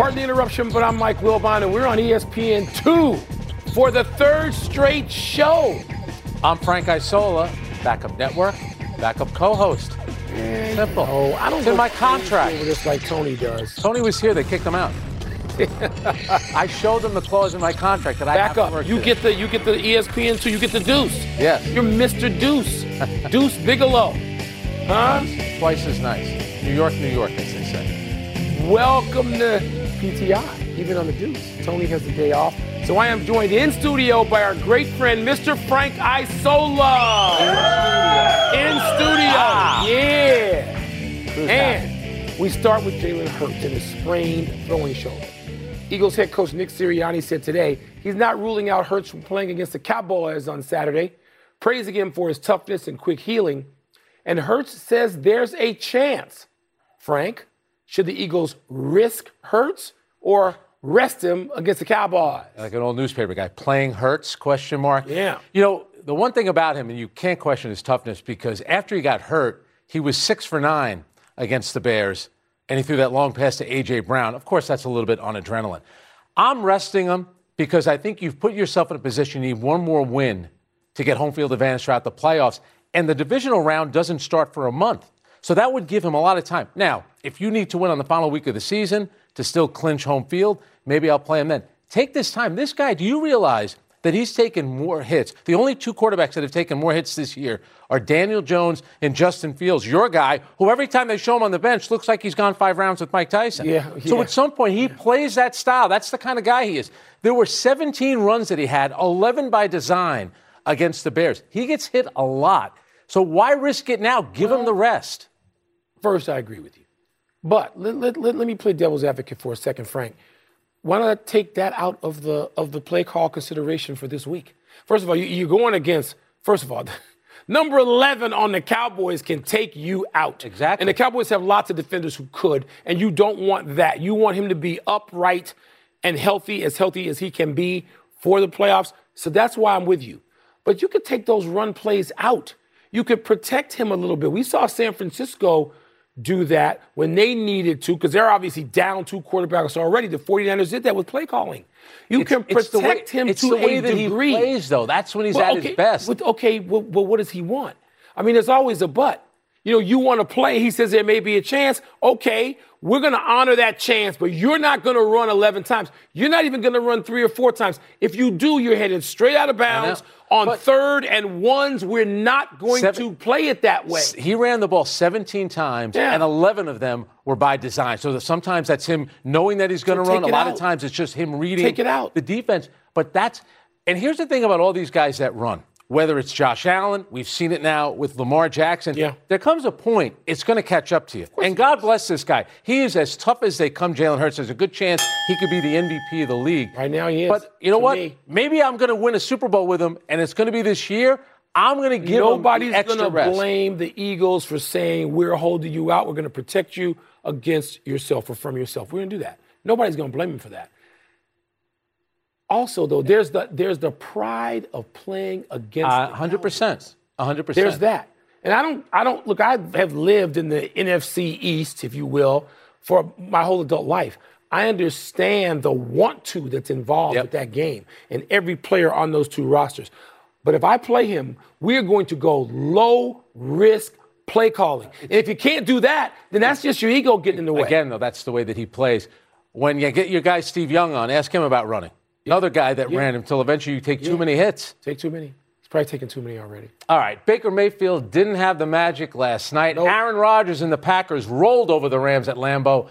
Pardon the interruption, but I'm Mike Wilbon, and we're on ESPN 2 for the third straight show. I'm Frank Isola, backup network, backup co-host. Simple. Oh, I don't It's in my contract. this like Tony does. Tony was here. They kicked him out. I showed them the clause in my contract that I Back have up. You get the you get the E ESPN 2. You get the Deuce. Yes. You're Mr. Deuce. Deuce Bigalow. Huh? twice as nice. New York, New York, as they say. Welcome to PTI, even on the Deuce. Tony has the day off. So I am joined in studio by our great friend, Mr. Frank Isola. In studio. Ah. Yeah. And we start with Jalen Hurts and his sprained throwing shoulder. Eagles head coach Nick Sirianni said today he's not ruling out Hurts from playing against the Cowboys on Saturday, praising him for his toughness and quick healing. And Hurts says there's a chance. Frank, should the Eagles risk Hurts or rest him against the Cowboys? like an old newspaper guy playing hurts question mark Yeah. you know the one thing about him and you can't question his toughness because after he got hurt he was six for nine against the bears and he threw that long pass to aj brown of course that's a little bit on adrenaline i'm resting him because i think you've put yourself in a position you need one more win to get home field advantage throughout the playoffs and the divisional round doesn't start for a month so that would give him a lot of time now if you need to win on the final week of the season to still clinch home field maybe i'll play him then take this time this guy do you realize that he's taken more hits. The only two quarterbacks that have taken more hits this year are Daniel Jones and Justin Fields. Your guy, who every time they show him on the bench looks like he's gone five rounds with Mike Tyson. Yeah, So at some point, he plays that style. That's the kind of guy he is. There were 17 runs that he had, 11 by design against the Bears. He gets hit a lot. So why risk it now? Give him the rest. First, I agree with you. But let, let, let, let me play devil's advocate for a second, Frank. Why not I take that out of the of the play call consideration for this week? First of all, you, you're going against, first of all, number 11 on the Cowboys can take you out. Exactly. And the Cowboys have lots of defenders who could, and you don't want that. You want him to be upright and healthy, as healthy as he can be for the playoffs. So that's why I'm with you. But you could take those run plays out. You could protect him a little bit. We saw San Francisco do that when they needed to, because they're obviously down two quarterbacks already. The 49ers did that with play calling. You can It's the way- protect him it's to the way a that degree. he plays, though. That's when he's Well, at okay, his best. But, okay, well, well, what does he want? I mean, there's always a but. You know, you want to play. He says there may be a chance. Okay, we're going to honor that chance, but you're not going to run 11 times. You're not even going to run three or four times. If you do, you're headed straight out of bounds on But- third and ones. We're not going Seven- to play it that way. He ran the ball 17 times, Yeah. and 11 of them were by design. So that sometimes that's him knowing that he's going to So run. A lot out. of times it's just him reading Take it out. the defense. But that's, and here's the thing about all these guys that run. Whether it's Josh Allen, we've seen it now with Lamar Jackson. Yeah. There comes a point it's going to catch up to you. And God bless this guy. He is as tough as they come. Jalen Hurts. There's a good chance he could be the MVP of the league. Right now he is, But you know to what? me. Maybe I'm going to win a Super Bowl with him, and it's going to be this year. I'm going to give Nobody's going to blame the Eagles for saying we're holding you out. We're going to protect you against yourself or from yourself. We're going to do that. Nobody's going to blame him for that. Also, though, there's the there's the pride of playing against. Hundred percent, hundred percent. There's that. And I don't, I don't, look, I have lived in the NFC East, if you will, for my whole adult life. I understand the want to that's involved Yep. with that game and every player on those two rosters. But if I play him, we're going to go low risk play calling. And if you can't do that, then that's just your ego getting in the way. Again, though, that's the way that he plays. When you get your guy Steve Young on, ask him about running. Another guy that ran until eventually you take too many hits. Take too many. He's probably taking too many already. All right, Baker Mayfield didn't have the magic last night. Aaron Rodgers and the Packers rolled over the Rams at Lambeau,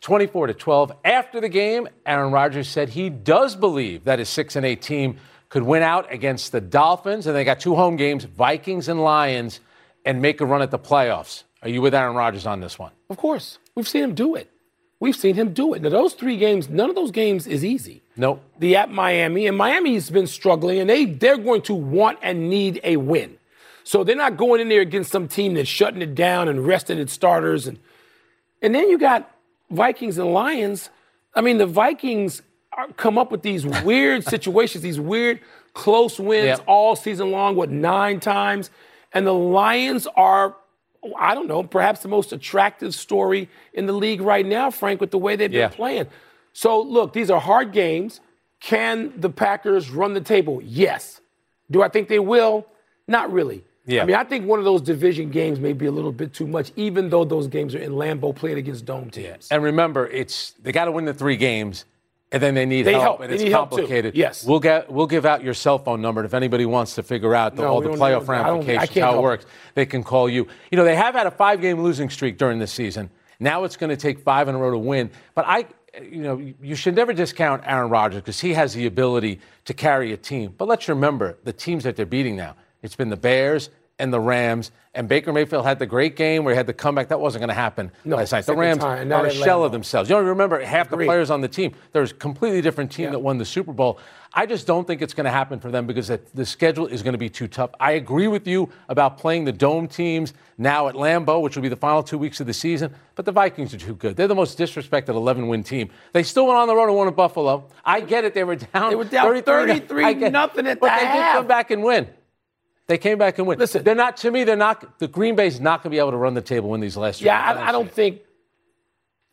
24 to 12. After the game, Aaron Rodgers said he does believe that his 6 and 8 team could win out against the Dolphins, and they got two home games, Vikings and Lions, and make a run at the playoffs. Are you with Aaron Rodgers on this one? Of course. We've seen him do it. We've seen him do it. Now, those three games, none of those games is easy. Nope. The at Miami, and Miami's been struggling, and they, they're going to want and need a win. So they're not going in there against some team that's shutting it down and resting its starters. And, and then you got Vikings and Lions. I mean, the Vikings are, come up with these weird situations, these weird close wins Yep. all season long, what, nine times? And the Lions are, I don't know, perhaps the most attractive story in the league right now, Frank, with the way they've been Yeah. playing. So, look, these are hard games. Can the Packers run the table? Yes. Do I think they will? Not really. Yeah. I mean, I think one of those division games may be a little bit too much, even though those games are in Lambeau played against dome teams. And remember, it's they got to win the three games, and then they need They help, help. and They it's need help, too. complicated. Yes. we'll get we'll give out your cell phone number, and if anybody wants to figure out the, No, all the playoff know. I I ramifications, how it help. works, they can call you. You know, they have had a five-game losing streak during this season. Now it's going to take five in a row to win. But I, you know, you should never discount Aaron Rodgers because he has the ability to carry a team. But let's remember the teams that they're beating now. It's been the Bears and the Rams. And Baker Mayfield had the great game where he had the comeback. That wasn't going to happen No, last night. The Rams time, are a shell of themselves. You don't remember half the players on the team. There's a completely different team that won the Super Bowl. I just don't think it's going to happen for them because the, the schedule is going to be too tough. I agree with you about playing the dome teams now at Lambeau, which will be the final two weeks of the season. But the Vikings are too good. They're the most disrespected 11-win team. They still went on the road and won at Buffalo. I get it. They were down. They were down 33 I get- nothing at but the they did come back and win. They came back and win. Listen. they're not to me. They're not. The Green Bay's not going to be able to run the table in these last. Yeah, games. I, I don't think.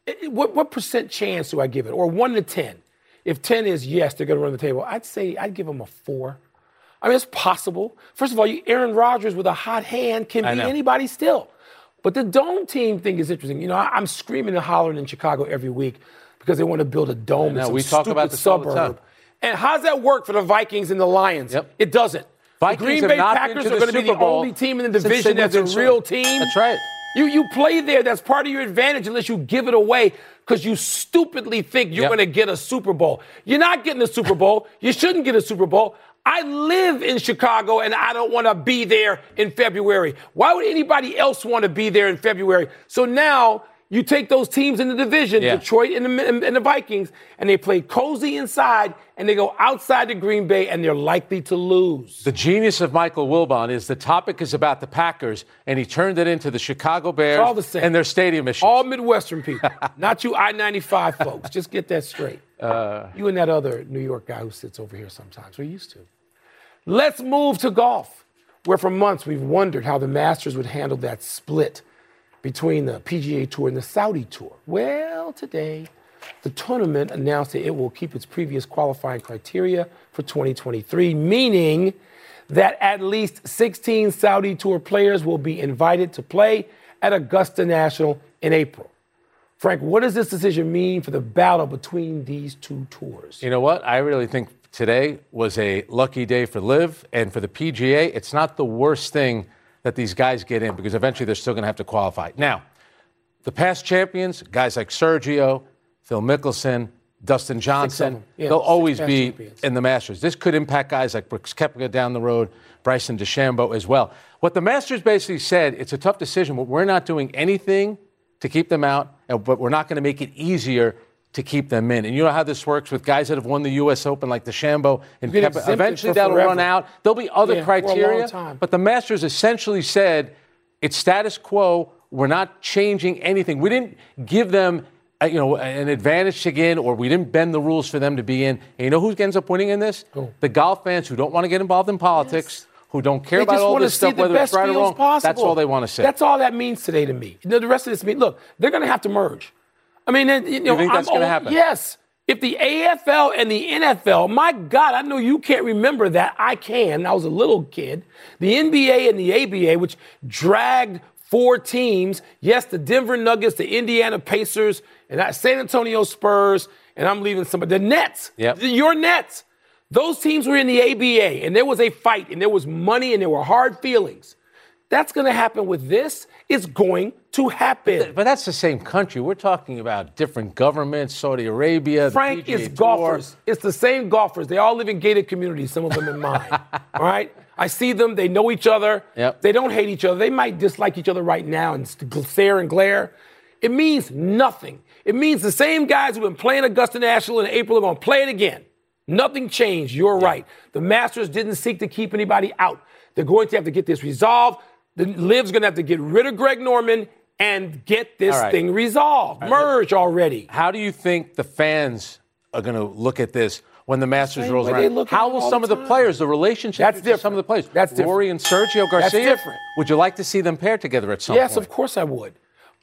it- What, what percent chance do I give it? Or one to 10? If 10 is yes, they're going to run the table, I'd say I'd give them a four. I mean, it's possible. First of all, you, Aaron Rodgers with a hot hand can I beat anybody still. But the dome team thing is interesting. You know, I, I'm screaming and hollering in Chicago every week because they want to build a dome in some We talk about the suburb. And how's that work for the Vikings and the Lions? Yep. It doesn't. Vikings the Green Bay Packers are going to be the only team in the division that's a real team. That's right. You you play there. That's part of your advantage unless you give it away because you stupidly think you're Yep. going to get a Super Bowl. You're not getting a Super Bowl. You shouldn't get a Super Bowl. I live in Chicago and I don't want to be there in February. Why would anybody else want to be there in February? So now you take those teams in the division, Yeah. Detroit and the, and the Vikings, and they play cozy inside and they go outside the Green Bay and they're likely to lose. The genius of Michael Wilbon is the topic is about the Packers, and he turned it into the Chicago Bears the and their stadium issues. All Midwestern people, not you I 95 folks. Just get that straight. Uh, you and that other New York guy who sits over here sometimes. We're used to. Let's move to golf, where for months we've wondered how the Masters would handle that split between the PGA Tour and the Saudi Tour. Well, today, the tournament announced that it will keep its previous qualifying criteria for 2023, meaning that at least 16 Saudi Tour players will be invited to play at Augusta National in April. Frank, what does this decision mean for the battle between these two tours? You know what? I really think today was a lucky day for LIV and for the PGA. It's not the worst thing that these guys get in because eventually they're still going to have to qualify. Now, the past champions, guys like Sergio, Phil Mickelson, Dustin Johnson. Yeah, they'll always be champions. in the Masters. This could impact guys like Brooks Koepka down the road, Bryson DeChambeau as well. What the Masters basically said, it's a tough decision, but we're not doing anything to keep them out, but we're not going to make it easier to keep them in. And you know how this works with guys that have won the U.S. Open, like DeChambeau and get Koepka. exempted Eventually, that'll forever. run out. There'll be other Yeah, for a long criteria, but the Masters essentially said it's status quo. We're not changing anything. We didn't give them, uh, you know, an advantage to get in, or we didn't bend the rules for them to be in. And you know who ends up winning in this? The golf fans who don't want to get involved in politics, who don't care They about all this stuff, whether it's right or wrong. possible. That's all they want to say. That's all that means today to me. You know, the rest of this means, look, they're going to have to merge. I mean, you know, think that's gonna happen? Yes. If the AFL and the NFL, my God, I know you can't remember that. I can. I was a little kid. The NBA and the ABA, which dragged four teams. Yes, the Denver Nuggets, the Indiana Pacers, and that San Antonio Spurs, and I'm leaving some, the Nets. Yep. Your Nets. Those teams were in the ABA, and there was a fight, and there was money, and there were hard feelings. That's going to happen with this. It's going to happen. But that's the same country. We're talking about different governments, Saudi Arabia. the Frank, Tour. golfers. It's the same golfers. They all live in gated communities, some of them in mine. all right? I see them. They know each other. Yep. They don't hate each other. They might dislike each other right now and stare and glare. It means nothing. It means the same guys who've been playing Augusta National in April are going to play it again. Nothing changed. You're right. The Masters didn't seek to keep anybody out. They're going to have to get this resolved. The Liv's going to have to get rid of Greg Norman and get this right. thing resolved. Merge already. How do you think the fans are going to look at this when the Masters rolls around? How will some the of the players, the relationship That's between some of the different. players, That's different. Rory and Sergio Garcia? different. Would you like to see them paired together at some Yes, point? Yes, of course I would.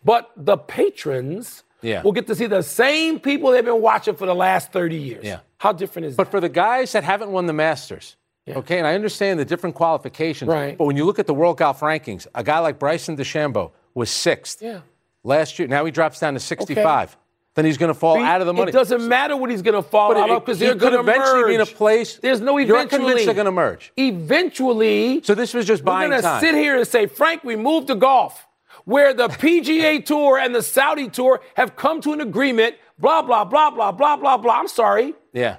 But the patrons Yeah. will get to see the same people they've been watching for the last 30 years. Yeah. How different is But that? for the guys that haven't won the Masters, okay, and I understand the different qualifications, Right. but when you look at the World Golf rankings, a guy like Bryson DeChambeau was sixth Yeah. last year. Now he drops down to 65. Then he's going to fall out of the money. It doesn't matter what he's going to fall But out it- of because he they're going to eventually merge. be in a place- There's no You're convinced they're gonna merge. Eventually. So this was just buying time. we're gonna sit here and say, Frank, we moved to golf, where the PGA Tour and the Saudi Tour have come to an agreement. Blah blah blah blah blah blah blah. I'm sorry. yeah.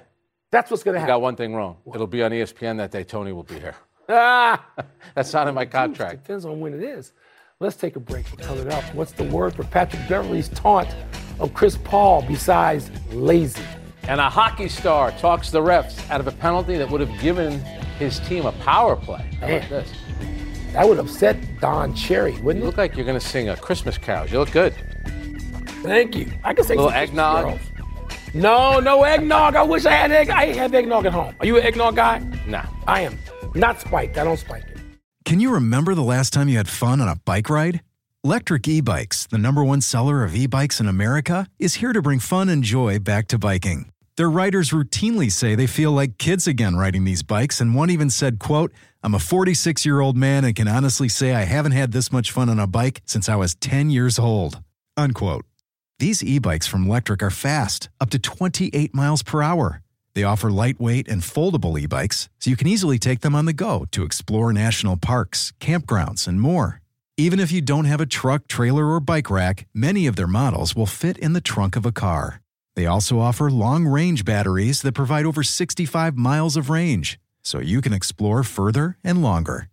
That's what's going to happen. got one thing wrong. It'll be on ESPN that day. Tony will be here. Ah. That's not in my contract. Depends on when it is. Let's take a break. We'll coming up. What's the word for Patrick Beverley's taunt of Chris Paul besides lazy? And a hockey star talks the refs out of a penalty that would have given his team a power play. How about Man. this? That would upset Don Cherry, wouldn't You it? look like you're going to sing a Christmas carol. You look good. Thank you. I can say Little some eggnog? Girls. No, no eggnog. I wish I had egg. I have eggnog at home. Are you an eggnog guy? Nah. I am. Not spiked. I don't spike it. Can you remember the last time you had fun on a bike ride? Lectric E Bikes, the number one seller of e bikes in America, is here to bring fun and joy back to biking. Their riders routinely say they feel like kids again riding these bikes, and one even said, quote, I'm a 46 year old man and can honestly say I haven't had this much fun on a bike since I was 10 years old. Unquote. These e bikes from Lectric are fast, up to 28 miles per hour. They offer lightweight and foldable e bikes, so you can easily take them on the go to explore national parks, campgrounds, and more. Even if you don't have a truck, trailer, or bike rack, many of their models will fit in the trunk of a car. They also offer long range batteries that provide over 65 miles of range, so you can explore further and longer.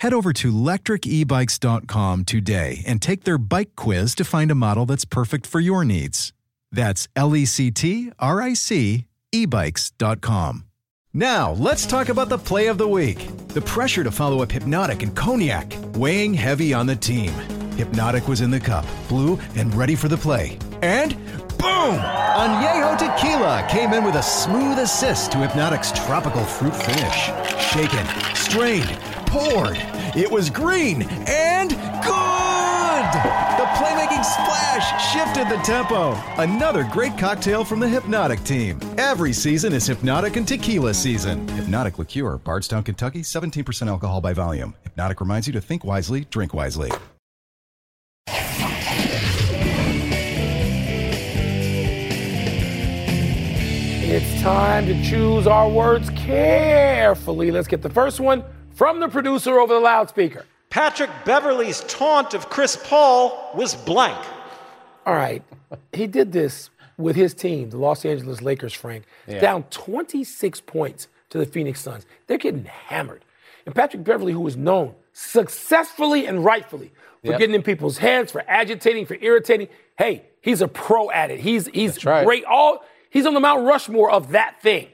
Head over to lectricebikes.com today and take their bike quiz to find a model that's perfect for your needs. That's L E C T R I C ebikes.com. Now, let's talk about the play of the week. The pressure to follow up Hypnotic and Cognac, weighing heavy on the team. Hypnotic was in the cup, blue, and ready for the play. And boom! Añejo Tequila came in with a smooth assist to Hypnotic's tropical fruit finish. Shaken, strained, poured. It was green and good! The playmaking splash shifted the tempo. Another great cocktail from the Hypnotic team. Every season is Hypnotic and Tequila season. Hypnotic Liqueur, Bardstown, Kentucky, 17% alcohol by volume. Hypnotic reminds you to think wisely, drink wisely. It's time to choose our words carefully. Let's get the first one from the producer over the loudspeaker. Patrick Beverley's taunt of Chris Paul was blank. All right. He did this with his team, the Los Angeles Lakers, Frank, down 26 points to the Phoenix Suns. They're getting hammered. And Patrick Beverley, who is known successfully and rightfully for Yep. getting in people's heads, for agitating, for irritating, hey, he's a pro at it. He's he's right. great. All he's on the Mount Rushmore of that thing.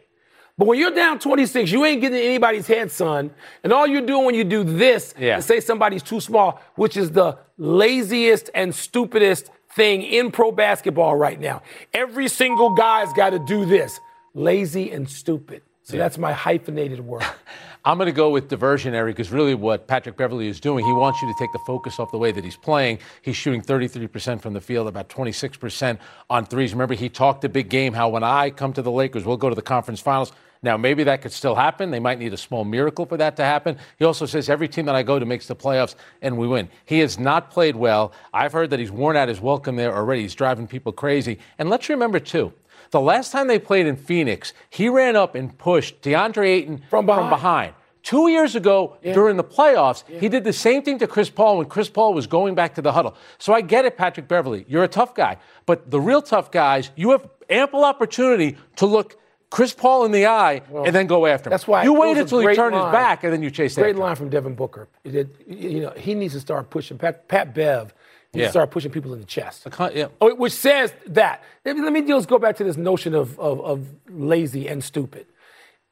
But when you're down 26, you ain't getting anybody's head, son. And all you're doing when you do this Yeah. is say somebody's too small, which is the laziest and stupidest thing in pro basketball right now. Every single guy's got to do this lazy and stupid. So that's my hyphenated word. I'm going to go with diversionary because really what Patrick Beverley is doing, he wants you to take the focus off the way that he's playing. He's shooting 33% from the field, about 26% on threes. Remember, he talked a big game how when I come to the Lakers, we'll go to the conference finals. Now, maybe that could still happen. They might need a small miracle for that to happen. He also says every team that I go to makes the playoffs and we win. He has not played well. I've heard that he's worn out his welcome there already. He's driving people crazy. And let's remember, too, the last time they played in Phoenix, he ran up and pushed DeAndre Ayton From behind. behind. Two years ago during the playoffs, he did the same thing to Chris Paul when Chris Paul was going back to the huddle. So I get it, Patrick Beverley. You're a tough guy. But the real tough guys, you have ample opportunity to look Chris Paul in the eye and then go after him. That's why you it wait until he great turned his back and then you chase Great after him. line from Devin Booker. It you know, he needs to start pushing. Pat, Pat Bev He Yeah. started pushing people in the chest. Con- yeah. Oh, Which says that. Let me, just go back to this notion of, of, of lazy and stupid.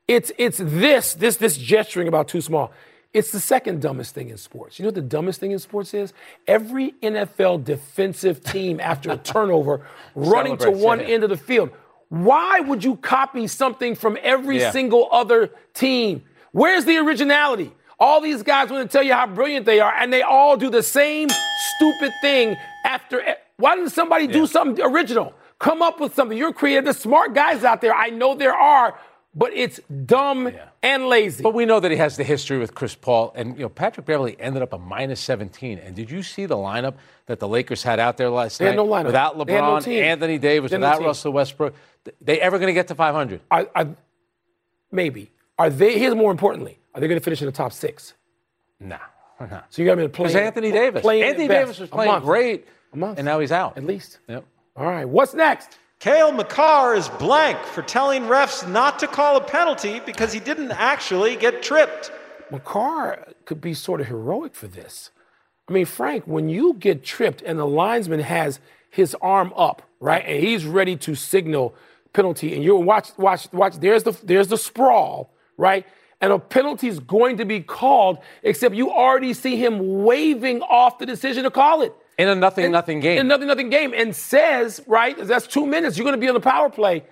It's, it's this, this, this gesturing about too small. It's the second dumbest thing in sports. You know what the dumbest thing in sports is? Every NFL defensive team after a turnover running to one yeah. end of the field. Why would you copy something from every Yeah. single other team? Where's the originality? All these guys want to tell you how brilliant they are, and they all do the same stupid thing after. Why didn't somebody do something original? Come up with something. You're creative. There's smart guys out there. I know there are, but it's dumb and lazy. But we know that he has the history with Chris Paul, and you know Patrick Beverley ended up a minus 17. And did you see the lineup that the Lakers had out there last They had night? no lineup. Without had no LeBron. Anthony Davis, no without team. Russell Westbrook, they ever going to get to 500? I, I, maybe. Are they? Here's more importantly: Are they going to finish in the top six? No, no. So you got me to play. Anthony Davis. Anthony. Davis was playing great, A month. and now he's out. At least. Yep. All right. What's next? Cale Makar is blank for telling refs not to call a penalty because he didn't actually get tripped. Makar could be sort of heroic for this. I mean, Frank, when you get tripped and the linesman has his arm up, right, and he's ready to signal penalty, and you're watch, watch, watch. There's the there's the sprawl, right, and a penalty is going to be called, except you already see him waving off the decision to call it. In a nothing, nothing game. In a nothing, nothing game, and says, right, that's two minutes. You're going to be on the power play,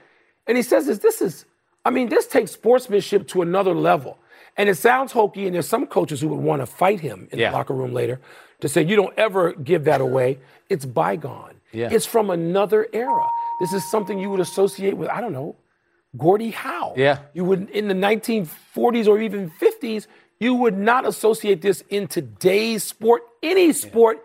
and he says this. This is, I mean, this takes sportsmanship to another level. And it sounds hokey, and there's some coaches who would want to fight him in Yeah. the locker room later to say, you don't ever give that away. It's bygone. Yeah. It's from another era. This is something you would associate with, I don't know, Gordie Howe. Yeah. You would, in the 1940s or even 50s, you would not associate this in today's sport, any sport,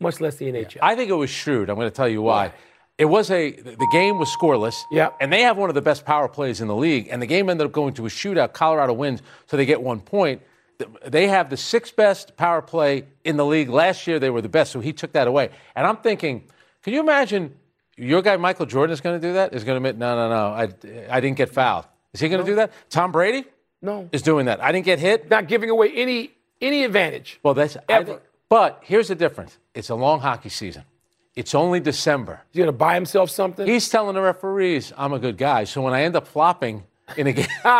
much less the NHL. I think it was shrewd. I'm going to tell you why. It was a the game was scoreless. Yeah. And they have one of the best power plays in the league. And the game ended up going to a shootout. Colorado wins, so they get one point. They have the sixth best power play in the league. Last year they were the best, so he took that away. And I'm thinking, can you imagine your guy Michael Jordan is going to do that? Is going to admit, no, no, no, I, I didn't get fouled. Is he going to do that? Tom Brady no. is doing that. I didn't get hit. Not giving away any any advantage. Well, that's I Ever. But here's the difference. It's a long hockey season. It's only December. He's gonna buy himself something. He's telling the referees, I'm a good guy. So when I end up flopping in a game, in,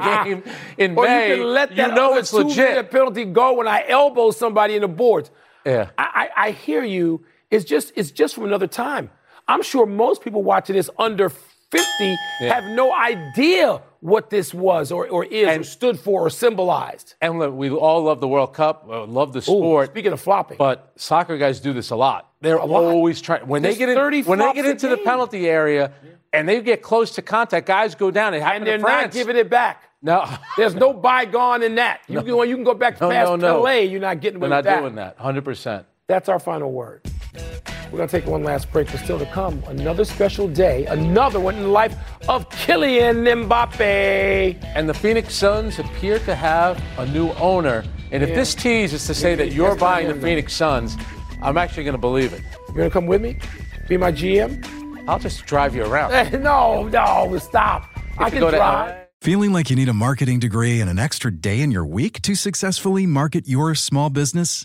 a game in or May, you can let that you know it's legit. penalty go when I elbow somebody in the boards. Yeah. I, I, I hear you. It's just it's just from another time. I'm sure most people watching this under 50 have no idea what this was or, or is or stood for or symbolized. And look, we all love the World Cup, uh, love the Ooh, sport. speaking of flopping, But soccer guys do this a lot. They're lot. always trying. When There's they get in, when they get into the penalty area and they get close to contact, guys go down. It happened and they're not giving it back. no, There's no bygone in that. You, can, you can go back No, past no, no. Pelé. You're not getting away they're not that. doing that. 100. percent That's our final word. We're going to take one last break, but still to come, another special day, another one in the life of Kylian Mbappe. And the Phoenix Suns appear to have a new owner. And if Yeah. this tease is to say that you're buying the Phoenix Suns, I'm actually going to believe it. You're going to come with me? Be my GM? I'll just drive you around. no, no, stop. I you can go to drive. LA. Feeling like you need a marketing degree and an extra day in your week to successfully market your small business?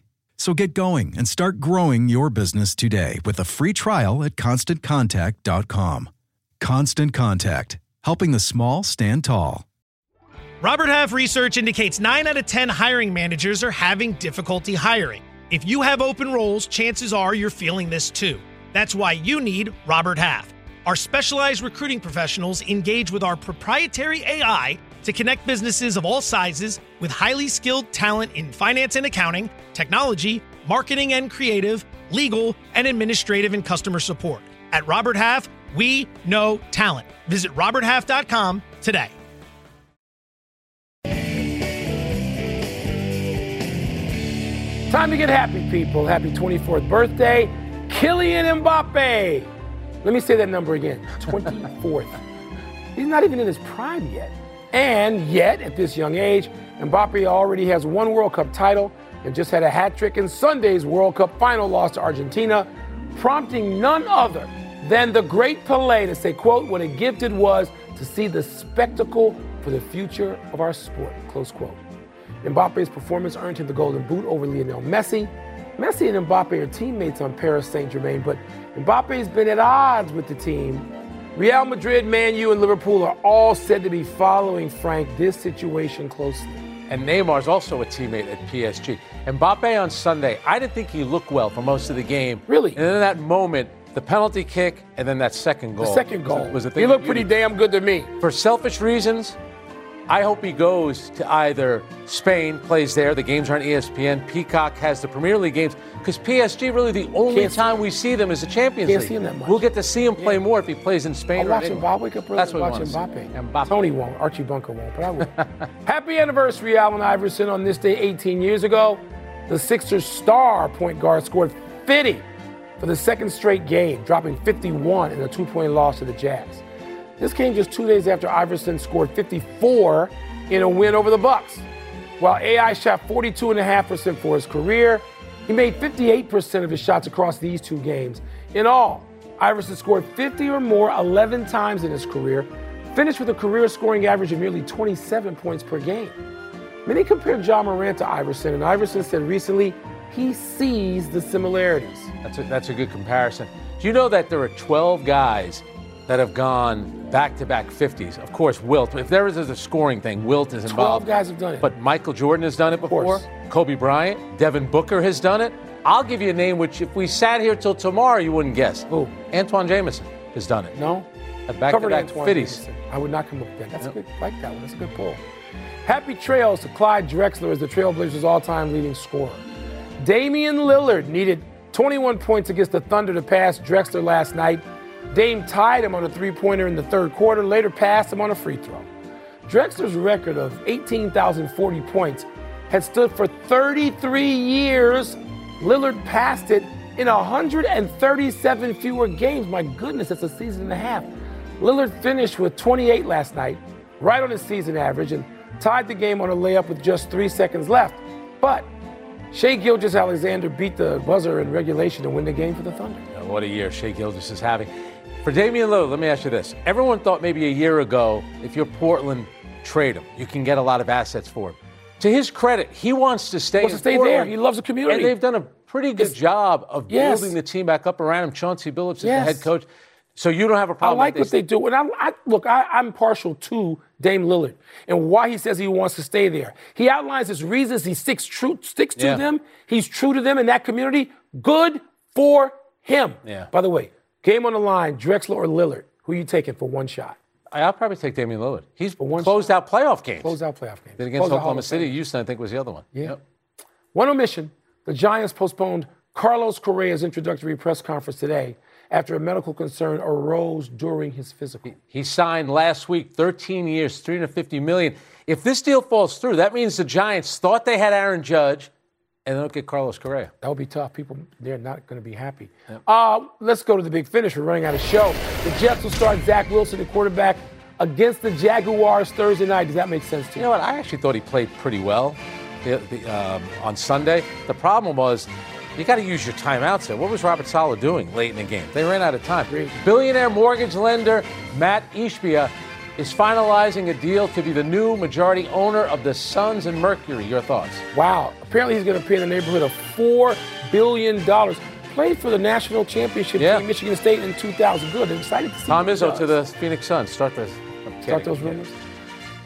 So get going and start growing your business today with a free trial at constantcontact.com. Constant Contact, helping the small stand tall. Robert Half research indicates 9 out of 10 hiring managers are having difficulty hiring. If you have open roles, chances are you're feeling this too. That's why you need Robert Half. Our specialized recruiting professionals engage with our proprietary AI to connect businesses of all sizes with highly skilled talent in finance and accounting, technology, marketing and creative, legal, and administrative and customer support. At Robert Half, we know talent. Visit roberthalf.com today. time to get happy, people. Happy 24th birthday, Kylian Mbappe. Let me say that number again 24th. He's not even in his prime yet. And yet, at this young age, Mbappe already has one World Cup title and just had a hat trick in Sunday's World Cup final loss to Argentina, prompting none other than the great Pelé to say, quote, what a gift it was to see the spectacle for the future of our sport, close quote. Mbappe's performance earned him the Golden Boot over Lionel Messi. Messi and Mbappe are teammates on Paris Saint-Germain, but Mbappe's been at odds with the team. Real Madrid, Man U, and Liverpool are all said to be following Frank this situation closely. And Neymar's also a teammate at PSG. Mbappe on Sunday, I didn't think he looked well for most of the game. Really? And then that moment, the penalty kick, and then that second goal. The second goal was, was the thing. He looked pretty damn good to me. For selfish reasons, I hope he goes to either Spain, plays there. The games are on ESPN. Peacock has the Premier League games because PSG really the only Can't time we see them is the Champions Can't League. see him that much. We'll get to see him play Yeah. more if he plays in Spain I'll or watch England. Mbappe. Early That's what watch we Mbappe. Mbappe. Tony won't. Archie Bunker won't, but I will. Happy anniversary, Allen Iverson. On this day 18 years ago, the Sixers star point guard scored 50 for the second straight game, dropping 51 in a two-point loss to the Jazz. This came just two days after Iverson scored 54 in a win over the Bucks. While AI shot 42.5% for his career, he made 58% of his shots across these two games. In all, Iverson scored 50 or more 11 times in his career, finished with a career scoring average of nearly 27 points per game. Many compared Ja Morant to Iverson, and Iverson said recently he sees the similarities. That's a, that's a good comparison. Do you know that there are 12 guys that have gone back to back 50s? Of course, Wilt. If there is a scoring thing, Wilt is involved. 12 involved. guys have done it. But Michael Jordan has done it before. Kobe Bryant, Devin Booker has done it. I'll give you a name which, if we sat here till tomorrow, you wouldn't guess. Who? Antawn Jamison has done it. No? Back to back Antoine 50s. Davidson. I would not come up with that. That's a good. I like that one. That's a good pull. Happy trails to Clyde Drexler as the Trailblazers' all-time leading scorer. Damian Lillard needed 21 points against the Thunder to pass Drexler last night. Dame tied him on a three-pointer in the third quarter, later passed him on a free throw. Drexler's record of 18,040 points had stood for 33 years. Lillard passed it in 137 fewer games. My goodness, that's a season and a half. Lillard finished with 28 last night, right on his season average, and tied the game on a layup with just three seconds left. But Shai Gilgeous-Alexander beat the buzzer in regulation to win the game for the Thunder. What a year Shai Gilgeous is having. For Damian Lillard, let me ask you this. Everyone thought maybe a year ago, if you're Portland, trade him. You can get a lot of assets for him. To his credit, he wants to stay Wants in to stay Portland. there. He loves the community. And they've done a pretty good It's- job of Yes. building the team back up around him. Chauncey Billups is the head coach. So you don't have a problem with that. I like what they do. And I, I look, I, I'm partial to Dame Lillard and why he says he wants to stay there. He outlines his reasons. He sticks true, sticks to Yeah. them. He's true to them in that community. Good for him. Yeah. By the way, game on the line, Drexler or Lillard. Who you taking for one shot? I'll probably take Damian Lillard. He's one closed out playoff games. Closed out playoff games. Then against Close out Hall Oklahoma City. Houston, I think, was the other one. Yeah. Yep. One omission the Giants postponed Carlos Correa's introductory press conference today after a medical concern arose during his physical. He signed last week 13 years, 350 million. If this deal falls through, that means the Giants thought they had Aaron Judge and they don't get Carlos Correa. That would be tough. People, they're not going to be happy. Uh, let's go to the big finish. We're running out of show. The Jets will start Zach Wilson, the quarterback, against the Jaguars Thursday night. Does that make sense to You you? know what? I actually thought he played pretty well the, the, um, on Sunday. The problem was you got to use your timeouts there. What was Robert Saleh doing late in the game? They ran out of time. Agreed. Billionaire mortgage lender Matt Ishbia is finalizing a deal to be the new majority owner of the Suns and Mercury. Your thoughts? Wow. Apparently, he's going to pay in the neighborhood of $4 billion. Played for the national championship Yeah. team, Michigan State, in 2000. Good. I'm excited to see Tom Izzo to the Phoenix Suns. Start the. I'm Start kidding, those rumors.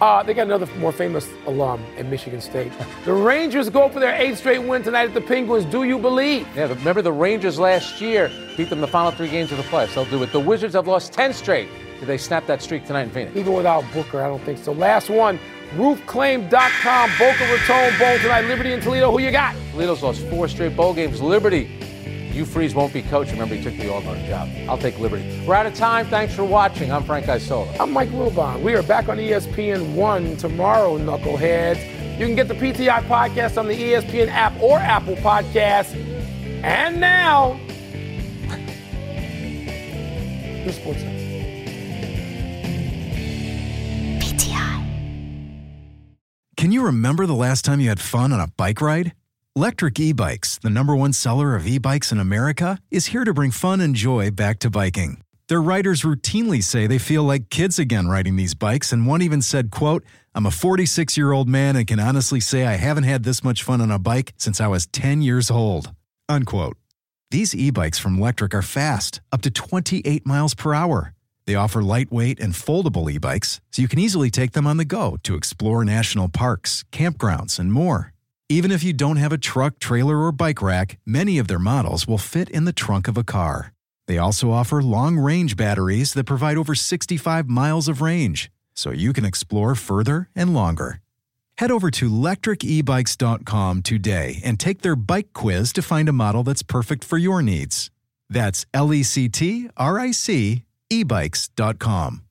Uh, they got another more famous alum at Michigan State. the Rangers go for their eighth straight win tonight at the Penguins. Do you believe? Yeah, remember the Rangers last year beat them the final three games of the playoffs. They'll do it. The Wizards have lost 10 straight. Did they snap that streak tonight in Phoenix? Even without Booker, I don't think so. Last one, roofclaim.com, Boca Raton Bowl tonight, Liberty and Toledo. Who you got? Toledo's lost four straight bowl games. Liberty, Hugh Freeze won't be coach. Remember, he took the Auburn job. I'll take Liberty. We're out of time. Thanks for watching. I'm Frank Isola. I'm Mike Wilbon. We are back on ESPN 1 tomorrow, knuckleheads. You can get the PTI podcast on the ESPN app or Apple Podcasts. And now, here's Sports Can you remember the last time you had fun on a bike ride? Lectric E Bikes, the number one seller of e bikes in America, is here to bring fun and joy back to biking. Their riders routinely say they feel like kids again riding these bikes, and one even said, quote, I'm a 46 year old man and can honestly say I haven't had this much fun on a bike since I was 10 years old. Unquote. These e bikes from Lectric are fast, up to 28 miles per hour. They offer lightweight and foldable e bikes, so you can easily take them on the go to explore national parks, campgrounds, and more. Even if you don't have a truck, trailer, or bike rack, many of their models will fit in the trunk of a car. They also offer long range batteries that provide over 65 miles of range, so you can explore further and longer. Head over to lectricebikes.com today and take their bike quiz to find a model that's perfect for your needs. That's L E C T R I C ebikes.com.